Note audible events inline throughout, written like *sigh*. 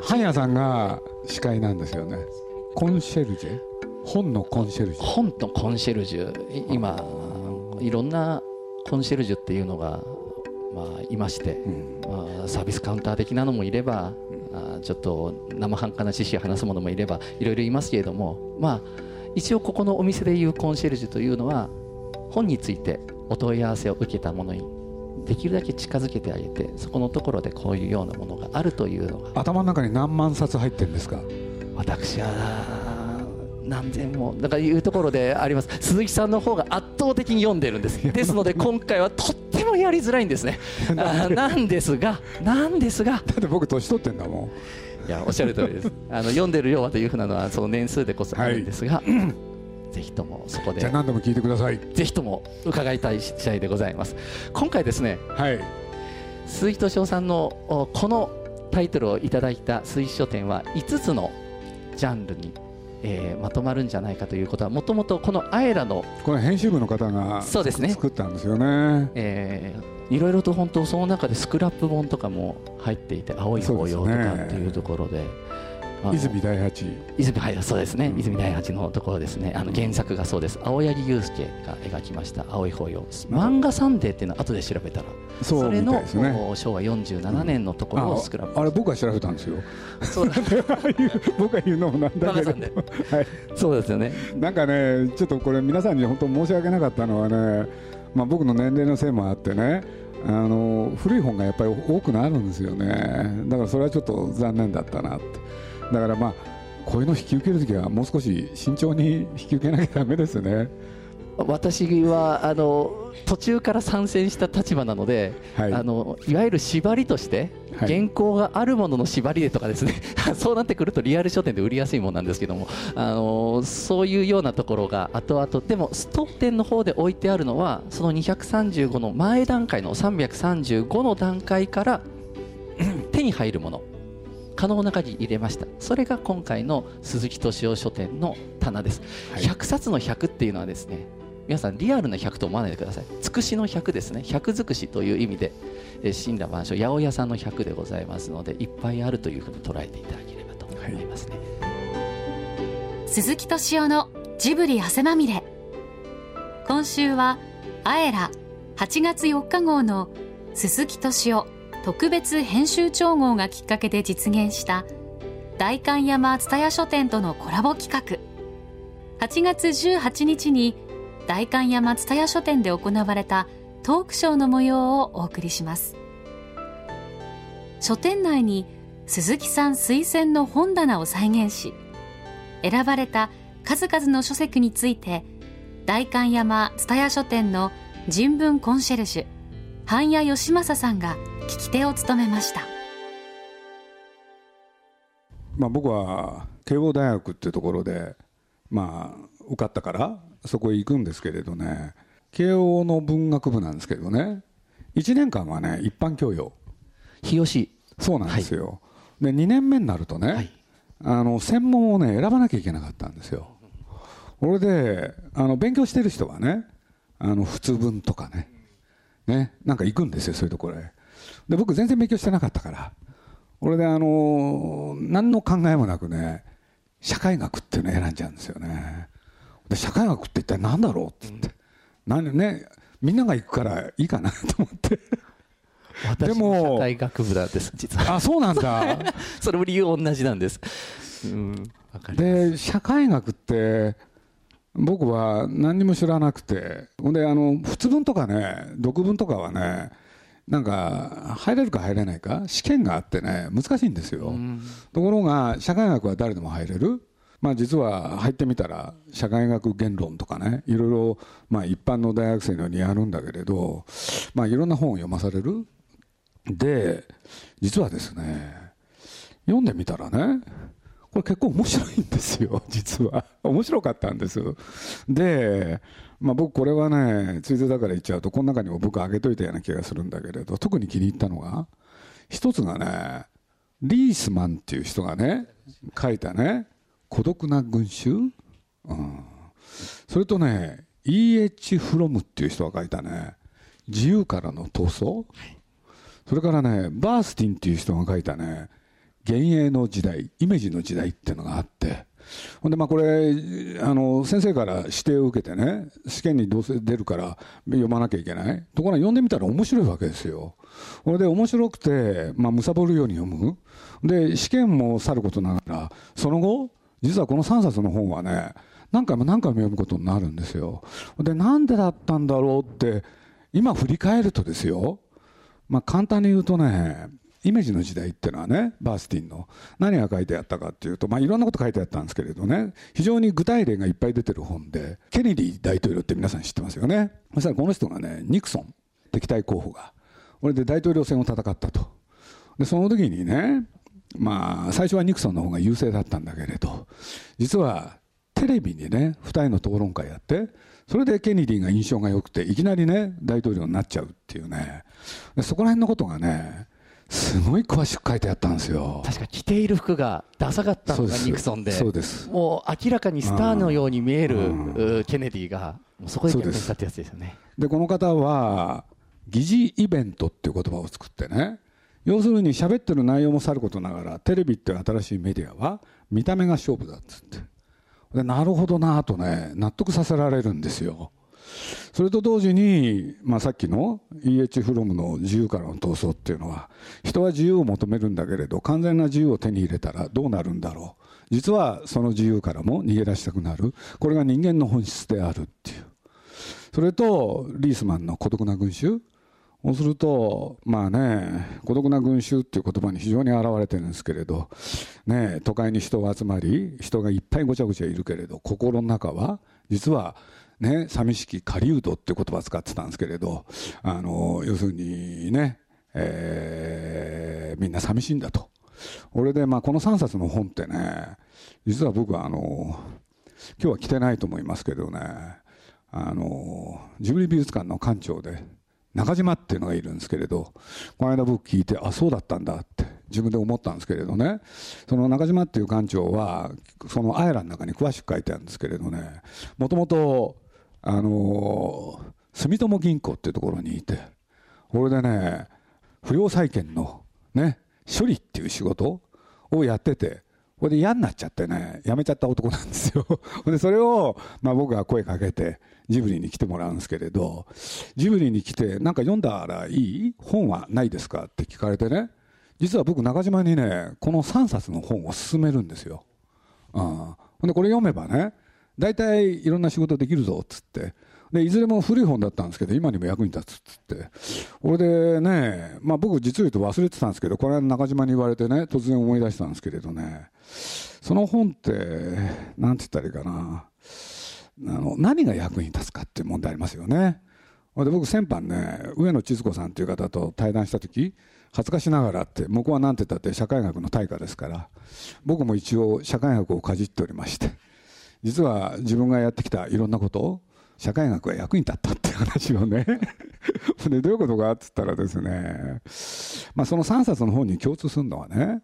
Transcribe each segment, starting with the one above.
半屋さんが司会なんですよね。コンシェルジェ本のコンシェルジュ。本のコンシェルジュ。今いろんなコンシェルジュっていうのが、まあ、いまして、うん、まあ、サービスカウンター的なのもいれば、うん、ちょっと生半可な知識を話すものもいればいろいろいますけれども、まあ、一応ここのお店でいうコンシェルジュというのは本についてお問い合わせを受けたものにできるだけ近づけてあげてそこのところでこういうようなものがあるというのが。頭の中に何万冊入ってるんですか？私は何千もだからいうところであります。鈴木さんの方が圧倒的に読んでるんです。ですので今回はとってもやりづらいんですね。なんで？すがなんですが。だって僕年取ってんだもん。いやおっしゃる通りです。あの読んでる量はというふうなのはその年数でこそあるんですが、はいぜひともそこでじゃあ何度も聞いてください。ぜひとも伺いたい試合でございます。今回ですね、はい、鈴木敏夫さんのこのタイトルをいただいた水書店は5つのジャンルにえー、まとまるんじゃないかということはもともとこのあえらのこれ編集部の方がそうですね。作ったんですよね、えー、いろいろと本当その中でスクラップ本とかも入っていて青い紅葉とかっていうところで。泉大八。泉はいそうですね、うん、泉大八のところですね。あの原作がそうです。青柳祐介が描きました「青い紅葉」漫画サンデーっていうのは後で調べたらそそれの、ね、昭和47年のところをスクラップ、あれ僕は調べたんですよ。そう。*laughs* 僕が言うのもなんだけど、はい、そうですよね。なんかねちょっとこれ皆さんに本当申し訳なかったのはね、まあ、僕の年齢のせいもあってねあの古い本がやっぱり多くなるんですよね。だからそれはちょっと残念だったなってだからまあこういうの引き受けるときはもう少し慎重に引き受けなきゃだめですね。私はあの途中から参戦した立場なので、はい、あのいわゆる縛りとして原稿があるものの縛りでとかですね、はい、そうなってくるとリアル書店で売りやすいものなんですけどもあのそういうようなところが後々でもスト店の方で置いてあるのはその235の前段階の335の段階から *clears throat* 手に入るもの可能な限り入れました。それが今回の鈴木敏夫書店の棚です、はい、100冊の100っていうのはですね皆さんリアルな100と思わないでください。つくしの100ですね。100尽くしという意味で神羅万象八百屋さんの100でございますのでいっぱいあるというふうに捉えていただければと思いますね、はい、鈴木敏夫のジブリ汗まみれ。今週はあえら8月4日号の鈴木敏夫特別編集長号がきっかけで実現した代官山蔦屋書店とのコラボ企画。8月18日に代官山蔦屋書店で行われたトークショーの模様をお送りします。書店内に鈴木さん推薦の本棚を再現し選ばれた数々の書籍について代官山蔦屋書店の人文コンシェルジュ半谷義正さんが聞き手を務めました、まあ、僕は慶応大学っていうところで、まあ、受かったからそこへ行くんですけれどね。慶応の文学部なんですけどね。1年間はね一般教養。日吉。そうなんですよ、はい、で2年目になるとね、はい、あの専門をね選ばなきゃいけなかったんですよ。それであの勉強してる人はねあの普通文とかね。ねなんか行くんですよそういうところへで僕全然勉強してなかったから俺であの何の考えもなくね社会学っていうのを選んじゃうんですよね。で社会学って一体何だろうって言って、何ねみんなが行くからいいかなと思って。でも社会学部なんです実は。あそうなんだ。*laughs* それも理由同じなんです、うん、で社会学って僕は何にも知らなくて。ほんであの仏文とかね読文とかはねなんか入れるか入れないか試験があってね難しいんですよ、ところが社会学は誰でも入れる。まあ実は入ってみたら社会学言論とかねいろいろまあ一般の大学生のようにやるんだけれどまあいろんな本を読まされる。で実はですね読んでみたらねこれ結構面白いんですよ実は。面白かったんです。でまあ、僕これはねついでだから言っちゃうとこの中にも僕あげといたような気がするんだけれど特に気に入ったのが一つがねリースマンっていう人がね書いたね「孤独な群衆」うん、それとね E.H. フロムっていう人が書いたね「自由からの闘争」それからねバースティンっていう人が書いたね「幻影の時代イメージの時代っていうのがあってほんでまあこれあの先生から指定を受けてね試験にどうせ出るから読まなきゃいけない？ところが読んでみたら面白いわけですよ。これで面白くてまあ貪るように読む。で試験もさることながらその後実はこの3冊の本はね何回も何回も読むことになるんですよ。でなんでだったんだろうって今振り返るとですよ。まあ簡単に言うとねイメージの時代っていうのはねバースティンの。何が書いてあったかっていうと、まあ、いろんなこと書いてあったんですけれどね。非常に具体例がいっぱい出てる本でケネディ大統領って皆さん知ってますよね。そしたらこの人がねニクソン敵対候補がこれで大統領選を戦ったと。でその時にねまあ最初はニクソンの方が優勢だったんだけれど実はテレビにね2人の討論会やってそれでケネディが印象が良くていきなりね大統領になっちゃうっていうね。そこら辺のことがねすごい詳しく書いてあったんですよ。確か着ている服がダサかったのがニクソンで。そうです。もう明らかにスターのように見えるケネディがそこで逆転したってやつですよね。でこの方は疑似イベントっていう言葉を作ってね要するに喋ってる内容もさることながらテレビっていう新しいメディアは見た目が勝負だっつって。でなるほどなとね納得させられるんですよそれと同時に、まあ、さっきの E.H. フロムの自由からの闘争っていうのは人は自由を求めるんだけれど完全な自由を手に入れたらどうなるんだろう。実はその自由からも逃げ出したくなる。これが人間の本質であるっていう。それとリースマンの孤独な群衆。そうするとまあね孤独な群衆っていう言葉に非常に表れてるんですけれどね都会に人が集まり人がいっぱいごちゃごちゃいるけれど心の中は実はね、寂しき狩人っていう言葉を使ってたんですけれど、あの、要するにね、えー、みんな寂しいんだと。俺で、まあ、この3冊の本ってね、実は僕はあの、今日は来てないと思いますけどね、あの、ジブリ美術館の館長で、中島っていうのがいるんですけれど、この間僕聞いて、あ、そうだったんだって自分で思ったんですけれどね、その中島っていう館長は、そのアイラの中に詳しく書いてあるんですけれどね、もともとあの住友銀行っていうところにいてこれでね不良債権のね処理っていう仕事をやっててこれで嫌になっちゃってね辞めちゃった男なんですよ。*laughs* でそれを、まあ、僕が声かけてジブリに来てもらうんですけれどジブリに来て何か読んだらいい？本はないですか？って聞かれてね実は僕中島にねこの3冊の本を勧めるんですよ、うん、でこれ読めばね大体いろんな仕事できるぞっつって。でいずれも古い本だったんですけど今にも役に立つっつって。これでね、まあ、僕実を言うと忘れてたんですけどこれは中島に言われてね突然思い出したんですけれどね。その本って何て言ったらいいかな。あの何が役に立つかっていう問題ありますよね。で僕先般ね上野千鶴子さんという方と対談した時恥ずかしながらって僕は何て言ったって社会学の大家ですから僕も一応社会学をかじっておりまして。実は自分がやってきたいろんなこと社会学が役に立ったっていう話をね *laughs* でどういうことかっつったらですね、まあ、その3冊の本に共通するのはね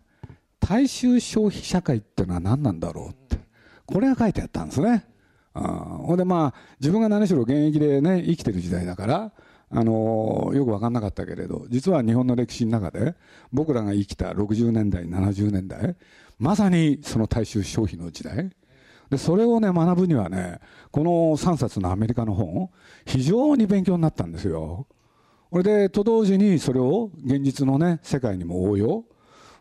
大衆消費社会っていうのは何なんだろうってこれが書いてあったんですね。ほんでまあ自分が何しろ現役でね生きてる時代だからあのよく分かんなかったけれど実は日本の歴史の中で僕らが生きた60年代70年代まさにその大衆消費の時代でそれをね学ぶにはねこの3冊のアメリカの本非常に勉強になったんですよ。これでと同時にそれを現実のね世界にも応用。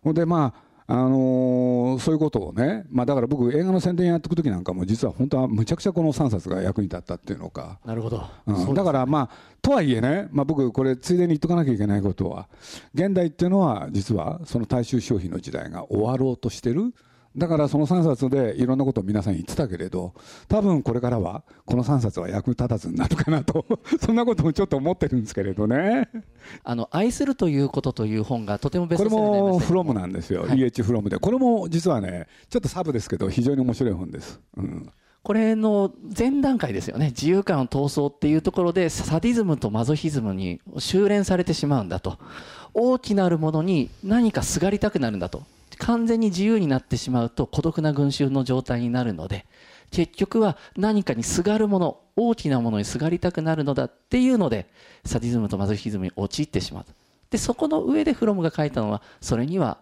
でまああのー、そういうことをね、まあ、だから僕映画の宣伝やっていく時なんかも実は本当はむちゃくちゃこの3冊が役に立ったっていうのか。なるほど、うん、だからまあとはいえね、まあ、僕これついでに言っとかなきゃいけないことは現代っていうのは実はその大衆消費の時代が終わろうとしてるだからその3冊でいろんなことを皆さん言ってたけれど多分これからはこの3冊は役立たずになるかなと *laughs* そんなこともちょっと思ってるんですけれどね。あの愛するということという本がとてもベストセラーになりましたこれもフロムなんですよ、はい、EH フロムで。これも実はねちょっとサブですけど非常に面白い本です、うん。これの前段階ですよね。自由感闘争っていうところでサディズムとマゾヒズムに修練されてしまうんだと。大きなるものに何かすがりたくなるんだと完全に自由になってしまうと孤独な群衆の状態になるので結局は何かにすがるもの大きなものにすがりたくなるのだっていうのでサディズムとマゾヒズムに陥ってしまうでそこの上でフロムが書いたのはそれには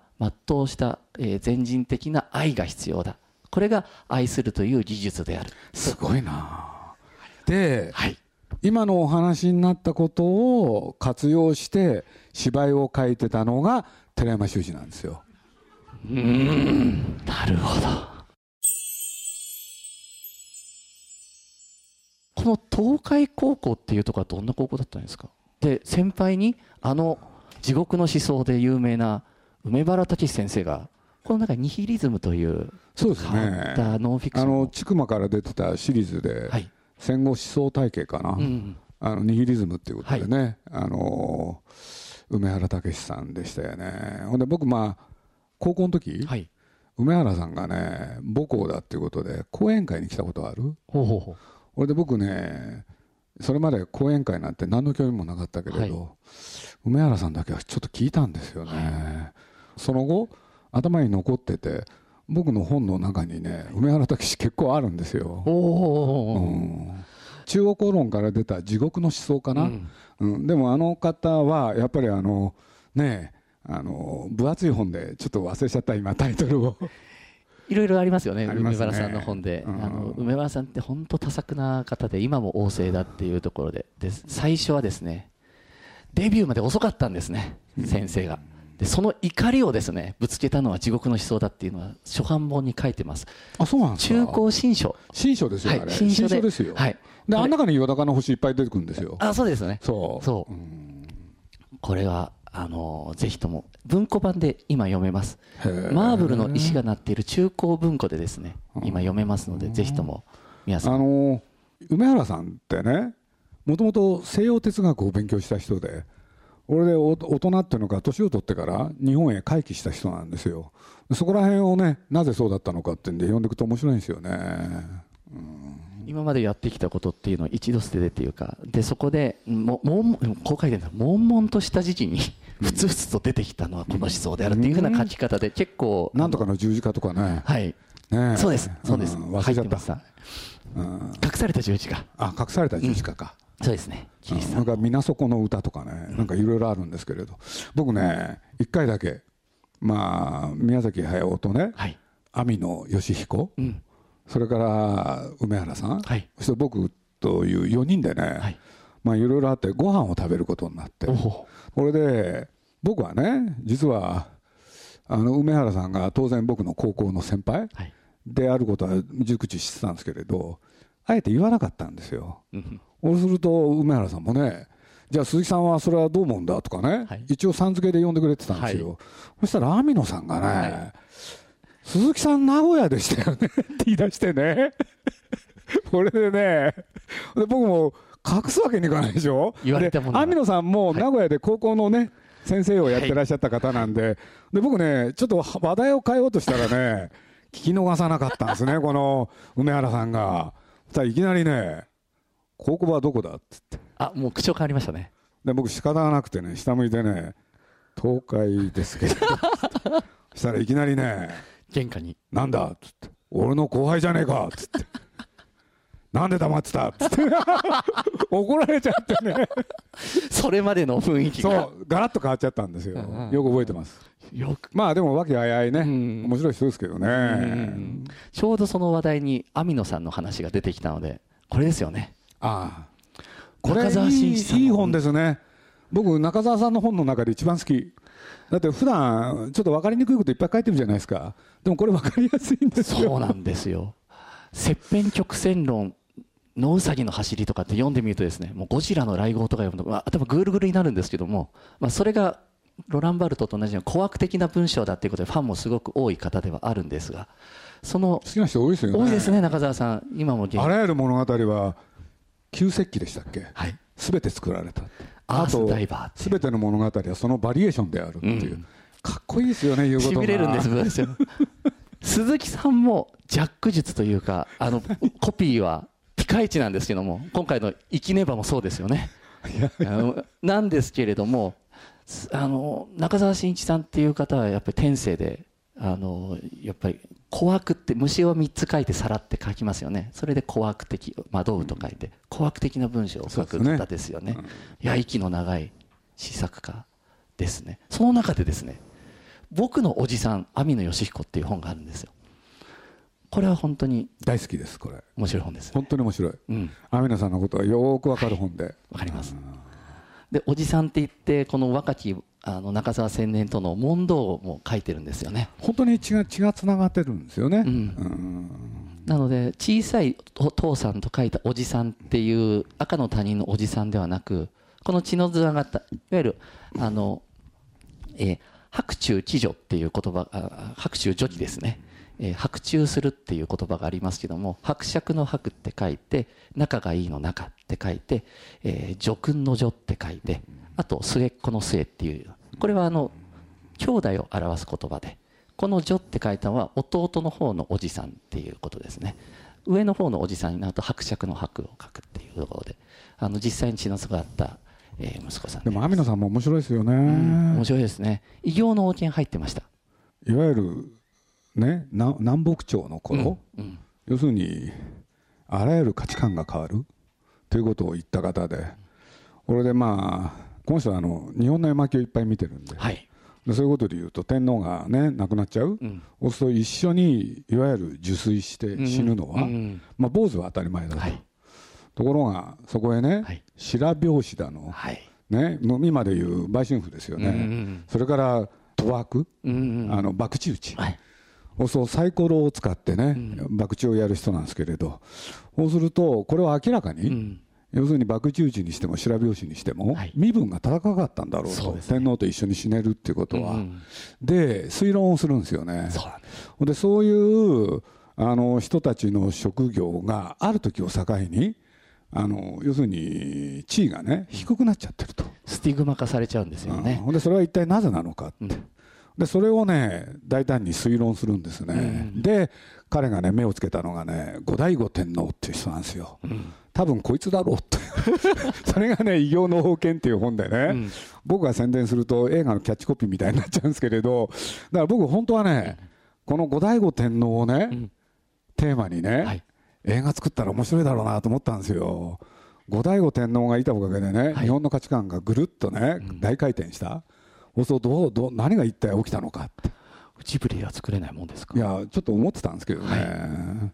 全うした、えー、全人的な愛が必要だ。これが愛するという技術である。すごいな。で、はい、今のお話になったことを活用して芝居を書いてたのが寺山修司なんですようん。なるほど。この東海高校っていうところはどんな高校だったんですか？で先輩にあの地獄の思想で有名な梅原武先生がこの中ニヒリズムというそうですね。ノンフィクションあの千曲から出てたシリーズで、はい、戦後思想体系かな、うん、あのニヒリズムっていうことでね、はい、あの梅原武さんでしたよね。ほんで僕まあ高校の時、はい、梅原さんがね母校だっていうことで講演会に来たことある？ほうほうほう。これで僕ねそれまで講演会なんて何の興味もなかったけれど、はい、梅原さんだけはちょっと聞いたんですよね、はい、その後頭に残ってて僕の本の中にね梅原武史結構あるんですよ、うん、中国論から出た地獄の思想かな、うん、うん、でもあの方はやっぱりあのねあの分厚い本でちょっと忘れちゃった今タイトルをいろいろありますよね、ね梅原さんの本で、うん、あの梅原さんって本当多作な方で、今も旺盛だっていうところでで、最初はですね、デビューまで遅かったんですね、先生が。でその怒りをですねぶつけたのは地獄の思想だっていうのは初版本に書いてます。あ、そうなんですか？中高新書。新書ですよ、はい、新書ですよ。はい。で、あん中に岩高の星いっぱい出てくるんですよ。あ、そうですね。そう。そう。これはあのぜひとも文庫版で今読めます。マーブルの石が鳴っている中高文庫でですね今読めますのでぜひとも皆さん。あの梅原さんってねもともと西洋哲学を勉強した人で俺で大人っていうのか年を取ってから日本へ回帰した人なんですよそこら辺をねなぜそうだったのかっていうんで読んでいくと面白いんですよね、うん今までやってきたことっていうのを一度捨ててっていうかでそこでももこう書いてるん悶々とした時期にふつふつと出てきたのはこの思想であるっていうふうな書き方で結構なんとかの十字架とかね。はい。ね。そうです。そうです、忘れちゃった。隠された十字架。あ隠された十字架か、そうですね。キリスト。なんか水底の歌とかねなんかいろいろあるんですけれど。僕ね一回だけまあ宮崎駿とね、はい、網野義彦、うんそれから梅原さん、はい、そして僕という4人でね、はい、まあいろいろあってご飯を食べることになって。これで僕はね実はあの梅原さんが当然僕の高校の先輩であることは熟知してたんですけれどあえて言わなかったんですよ。そうすると梅原さんもねじゃあ鈴木さんはそれはどう思うんだとかね、はい、一応さん付けで呼んでくれてたんですよ、はい、そしたら網野さんがね、はい鈴木さん名古屋でしたよね。*laughs* って言い出してね。これでね。で僕も隠すわけにいかないでしょ？言われたもん網野さんも名古屋で高校のね、先生をやってらっしゃった方なんで。はい、で僕ねちょっと話題を変えようとしたらね聞き逃さなかったんですねこの梅原さんが。さいきなりね「高校はどこだ?」っつって。あもう口調変わりましたね。で僕仕方がなくてね下向いてね「東海ですけど」そしたらいきなりね玄関に「なんだ?」っつって「俺の後輩じゃねえか」っつって「*laughs* なんで黙ってた?」っつって。*laughs* 怒られちゃってね。*laughs* それまでの雰囲気が。そう。ガラッと変わっちゃったんですよ、うんよく覚えてます。よく。まあでも和気あいあいね、うん、面白い人ですけどね、うん、ちょうどその話題に網野さんの話が出てきたのでこれですよね。ああ。これいいいい本ですね。僕中澤さんの本の中で一番好きだって普段ちょっと分かりにくいこといっぱい書いてるじゃないですか。でもこれ分かりやすいんですよ。そうなんですよ。切片曲線論野うさぎの走りとかって読んでみるとですねもうゴジラの来号とか読むと、まあ、頭ぐるぐるになるんですけども、まあ、それがロランバルトと同じように古悪的な文章だっていうことでファンもすごく多い方ではあるんですがその好きな人多いですよね。多いですね中澤さん。今もあらゆる物語は旧石器でしたっけ、はい、全て作られたアースダイバー全ての物語はそのバリエーションであるっていう、うん、かっこいいですよね言うことがしびれるんですよ *laughs* 鈴木さんもジャック術というかあのコピーはピカイチなんですけども今回の「生きねば」もそうですよね。なんですけれどもあの中澤慎一さんっていう方はやっぱり天性であのやっぱり小悪って虫を3つ書いて皿って書きますよね。それで小悪的惑うと書いて小悪的な文章を書く方ですよね、いや息の長い詩作家ですね。その中でですね僕のおじさん網野義彦っていう本があるんですよ。これは本当に大好きですこれ。面白い本です、ね、本当に面白い、うん、網野さんのことはよくわかる本で。わ、はい、かります。でおじさんって言ってこの若きあの中澤青年との問答も書いてるんですよね。本当に血が血がつながってるんですよね、うん、うん。なので小さいお父さんと書いたおじさんっていう赤の他人のおじさんではなくこの血のつながったいわゆるあの、えー、白昼知女っていう言葉あ白昼女児ですね、えー、白昼するっていう言葉がありますけども伯爵の白って書いて仲がいいの仲って書いて、えー、女君の女って書いてあと末っ子の末っていう。これはあの兄弟を表す言葉でこの「女」って書いたのは弟の方のおじさんっていうことですね。上の方のおじさんになると伯爵の伯を書くっていうところであの実際に血のつがったえー、息子さんでも網野さんも面白いですよね、うん、面白いですね。異形の王権入ってました。いわゆるね南北朝の頃、うんうん、要するにあらゆる価値観が変わる？ということを言った方で。これでまあこの人はあの日本の絵巻をいっぱい見てるんで,、はい、でそういうことで言うと天皇がね亡くなっちゃう、うん、そうすると一緒にいわゆる受水して死ぬのは、うんうん、まあ、坊主は当たり前だと。はい。ところがそこへね、はい、白拍子だの、はい、ね、今でいう売春婦ですよね、うんうん、それから賭博、うんうん、あの博打打ち、はい、そうサイコロを使ってね、うん、博打をやる人なんですけれど。そうするとこれは明らかに、うん、要するに博打打ちにしても白拍子にしても、はい、身分が高かったんだろうと、ね、天皇と一緒に死ねるっていうことは、うん、で推論をするんですよね。そうでそういうあの人たちの職業がある時を境にあの要するに地位がね低くなっちゃってると。スティグマ化されちゃうんですよね、うん、でそれは一体なぜなのかって、うん、でそれをね大胆に推論するんですね、うん、で彼がね目をつけたのがね後醍醐天皇っていう人なんですよ、多分こいつだろうって *laughs* それがね「異形の封建」っていう本でね、僕が宣伝すると映画のキャッチコピーみたいになっちゃうんですけれどだから僕本当はねこの後醍醐天皇をね、テーマにね、はい。映画作ったら面白いだろうなと思ったんですよ。後醍醐天皇がいたおかげでね、はい、日本の価値観がぐるっとね、うん、大回転した。そうするとどうどう何が一体起きたのかって。ジブリは作れないもんですか？いやちょっと思ってたんですけどね、はい、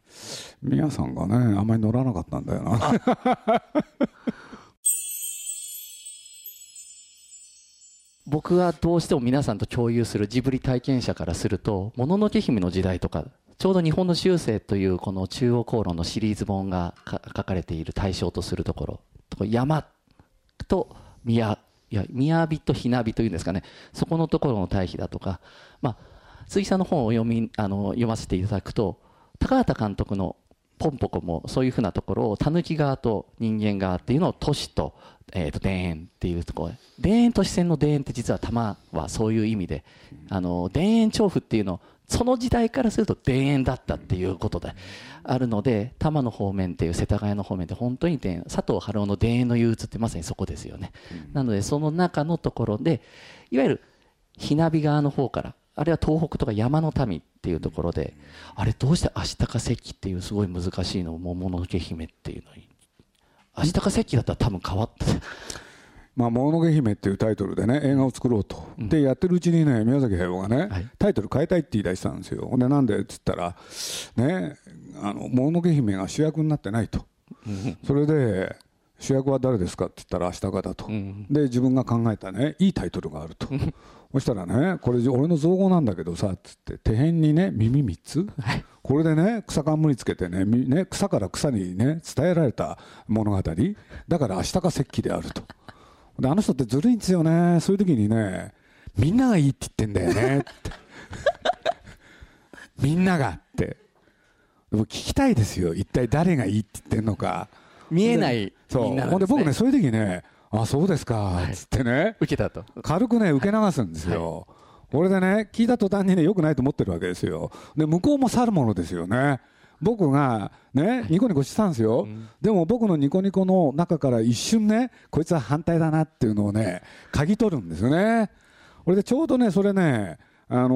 皆さんがねあんまり乗らなかったんだよな。*laughs* 僕はどうしても皆さんと共有するジブリ体験者からすると「もののけ姫」の時代とかちょうど日本の修正というこの中央公論のシリーズ本が書かれている対象とするところ、山と宮、いや、雅とひなびというんですかね、そこのところの対比だとか、まあ、鈴木さんの本を読み、あの、読ませていただくと、高畑監督のポンポコもそういうふうなところを、狸側と人間側っていうのを都市と、えっ、ー、と、田園っていうところ田園都市線の田園って実は玉はそういう意味で、あの、田園調布っていうのをその時代からすると田園だったっていうことであるので多摩の方面っていう世田谷の方面って本当に田園佐藤春夫の田園の憂鬱ってまさにそこですよね、うん、なのでその中のところでいわゆるひなび側の方からあるいは東北とか山の民っていうところで、あれどうして足高石器っていうすごい難しいのを桃の毛姫っていうのに足高石器だったら多分変わってまあ、もののけ姫っていうタイトルでね、映画を作ろうと。で、やってるうちにね、宮崎駿がね、タイトル変えたいって言い出したんですよ。で、なんでっつったら、ね、あの、もののけ姫が主役になってないと。それで、主役は誰ですかって言ったら、明日方と。で、自分が考えたね、いいタイトルがあると。そしたらね、これ俺の造語なんだけどさ、つって、手辺にね、耳3つ、これでね、草冠つけてねね、草から草にね、伝えられた物語、だから明日か石器であると。であの人ってずるいんですよね。そういう時にねみんながいいって言ってんだよね。って。*laughs* みんながって。でも聞きたいですよ。一体誰がいいって言ってんのか。見えないそう。ほんで、ね、僕ねそういう時ねあそうですか。っつってね、はい、受けたと。軽くね受け流すんですよ、はい。これでね聞いた途端にねよくないと思ってるわけですよ。で向こうも去るものですよね。僕がね、ニコニコしてたんですよ、うん、でも僕のニコニコの中から一瞬ね、こいつは反対だなっていうのをね、嗅ぎ取るんですよね。これでちょうどね、それね、あの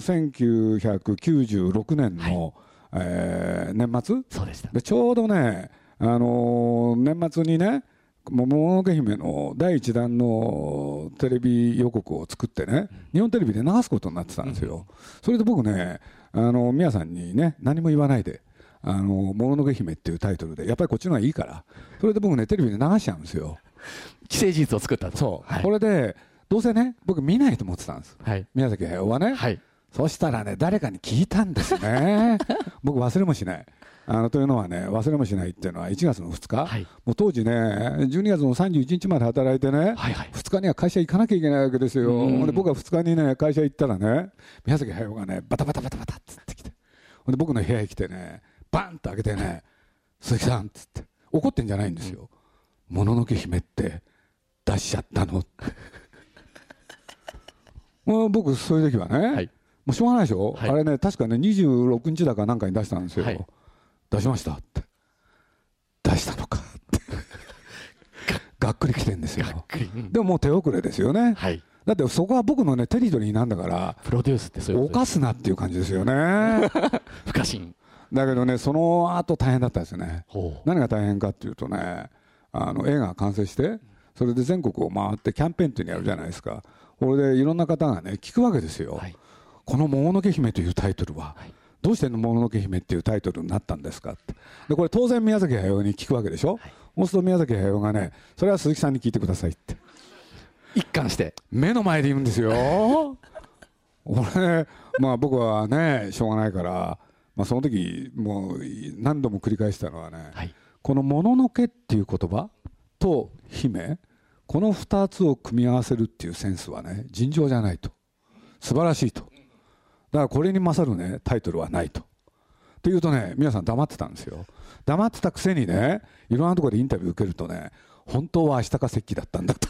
ー、1996年の、はい、えー、年末？でちょうどね、あのー、年末にね、もののけ姫の第1弾のテレビ予告を作ってね、日本テレビで流すことになってたんですよ。それで僕ね、あの、宮さんにね、何も言わないで、あの、もののけ姫っていうタイトルで、やっぱりこっちの方がいいから、それで僕ね、テレビで流しちゃうんですよ。既成事実を作ったそう。はい、これで、どうせね、僕見ないと思ってたんです。はい、宮崎駿はね。はい、そしたらね、誰かに聞いたんですね。*laughs* 僕忘れもしない。あのというのはね、忘れもしないっていうのは1月の2日、はい、もう当時ね、12月の31日まで働いてね、はいはい、2日には会社行かなきゃいけないわけですよ、で僕は2日にね、会社行ったらね、宮崎駿がね、バタバタバタバタっつって。きて、で僕の部屋に来てね、バンと開けてね、鈴木さんっつって、怒ってんじゃないんですよ、もののけ姫って出しちゃったの。って。もう僕、そういう時はね、はい、もうしょうがないでしょ、はい、あれね、確かね、26日だかなんかに出したんですよ。はい出しましたって。出したのか。っ *laughs* てがっくりきてんですよ。でももう手遅れですよね、はい、だってそこは僕のねテリトリーなんだからプロデュースってそういう犯す。なっていう感じですよね。*laughs* 不可侵。だけどねその後大変だったですね。何が大変かっていうとねあの映画が完成してそれで全国を回ってキャンペーンっていうのやるじゃないですか。これでいろんな方がね聞くわけですよ、はい、この「もののけ姫」というタイトルは、はいどうしてもののけ姫っていうタイトルになったんですかって。でこれ当然宮崎駿に聞くわけでしょ、はい、そうすると宮崎駿がねそれは鈴木さんに聞いてくださいって。一貫して。目の前で言うんですよ。*laughs* 俺まあ僕はねしょうがないから、まあ、その時もう何度も繰り返したのはね、はい、この「もののけ」っていう言葉と「姫」この2つを組み合わせるっていうセンスはね尋常じゃないと。素晴らしいとだからこれに勝るねタイトルはないと。っていうとね皆さん黙ってたんですよ。黙ってたくせにねいろんなところでインタビュー受けるとね本当は明日か石器だったんだと。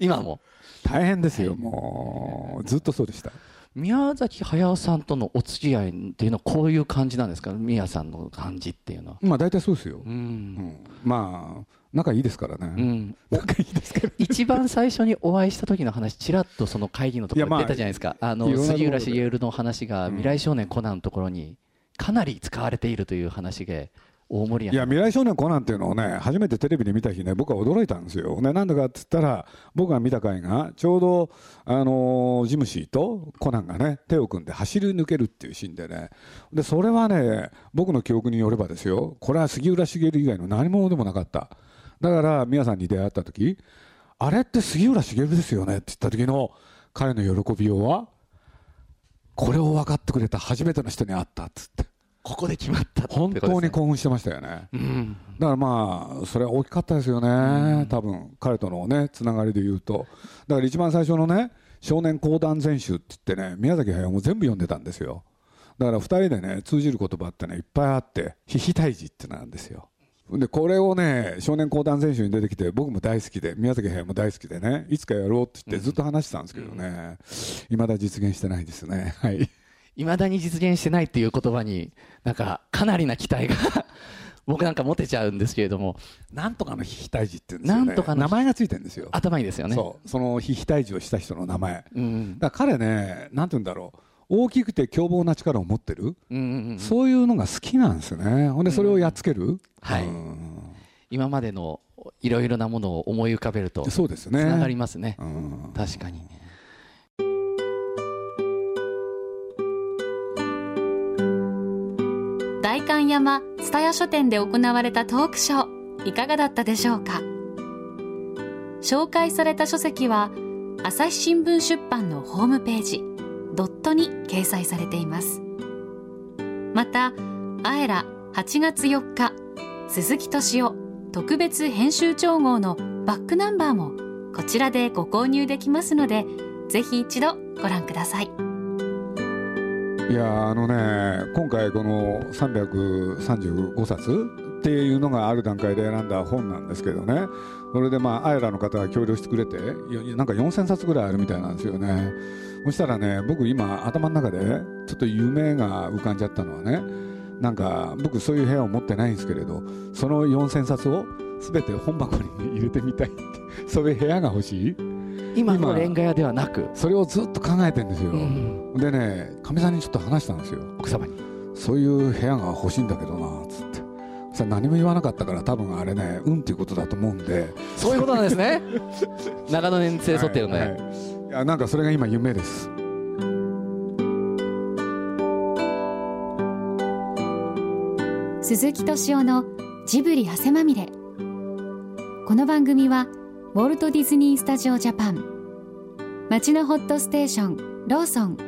今も？大変ですよ、もう。ずっとそうでした宮崎駿さんとのお付き合いっていうのはこういう感じなんですか？宮さんの感じっていうのは。まあ大体そうですよ、うん、うん、まあ仲いいですからね、うん、仲いいですから、一番最初にお会いした時の話ちらっとその会議のところに出たじゃないですか、あ、の杉浦茂の話が未来少年コナンのところにかなり使われているという話で大盛りいや未来少年コナンっていうのをね初めてテレビで見た日ね僕は驚いたんですよ、ね、なんでかって言ったら僕が見た回がちょうど、あのー、ジムシーとコナンがね手を組んで走り抜けるっていうシーンでね。でそれはね僕の記憶によればですよ。これは杉浦茂以外の何者でもなかった。だから皆さんに出会った時あれって杉浦茂ですよね？って言った時の彼の喜びようはこれを分かってくれた初めての人に会ったっつって。ここで決まった本当に興奮してましたよね、うん、だからまあそれは大きかったですよね、うん、多分彼とのねつながりで言うと。だから一番最初のね少年講談全集って言ってね宮崎駿も全部読んでたんですよ。だから2人でね通じる言葉ってねいっぱいあって「ひひ退治」ってなんですよ。でこれをね少年講談選手に出てきて僕も大好きで宮崎駿も大好きでねいつかやろうって言ってずっと話してたんですけどね。いま、うん、だ実現してないですね。はいいまだに実現してないっていう言葉になんかかなりな期待が *laughs* 僕なんか持てちゃうんですけれども。なんとかの非非退治って言うんですよ、ね、なんとか名前がついてるんですよ。頭にですよね。そう。その非非退治をした人の名前、うん、だから彼ねなんて言うんだろう。大きくて凶暴な力を持ってる、うんうんうん、そういうのが好きなんですよね。ほんでそれをやっつける、うん、はい、今までのいろいろなものを思い浮かべるとそうですね。つながりますね、うん、確かにね代官山蔦屋書店で行われたトークショーいかがだったでしょうか？紹介された書籍は朝日新聞出版のホームページドットに掲載されています。またあえら8月4日鈴木敏夫特別編集長号のバックナンバーもこちらでご購入できますのでぜひ一度ご覧ください。いやあのね今回この335冊っていうのがある段階で選んだ本なんですけどね。それでまあアイラの方が協力してくれてなんか4000冊ぐらいあるみたいなんですよね。そしたらね僕今頭の中でちょっと夢が浮かんじゃったのはねなんか僕そういう部屋を持ってないんですけれどその4000冊を全て本箱に入れてみたいってそういう部屋が欲しい？今のレンガ屋ではなく？それをずっと考えてるんですよ、うん、でねかみさんにちょっと話したんですよ。奥様に。そういう部屋が欲しいんだけどなっつって。そ何も言わなかったから多分あれね運っていうことだと思うんで。そういうことなんですね。*laughs* 長野年生沿ってるので、はいはい、いやなんかそれが今夢です。鈴木敏夫のジブリ汗まみれ。この番組はウォルト・ディズニー・スタジオ・ジャパン。街のホットステーションローソン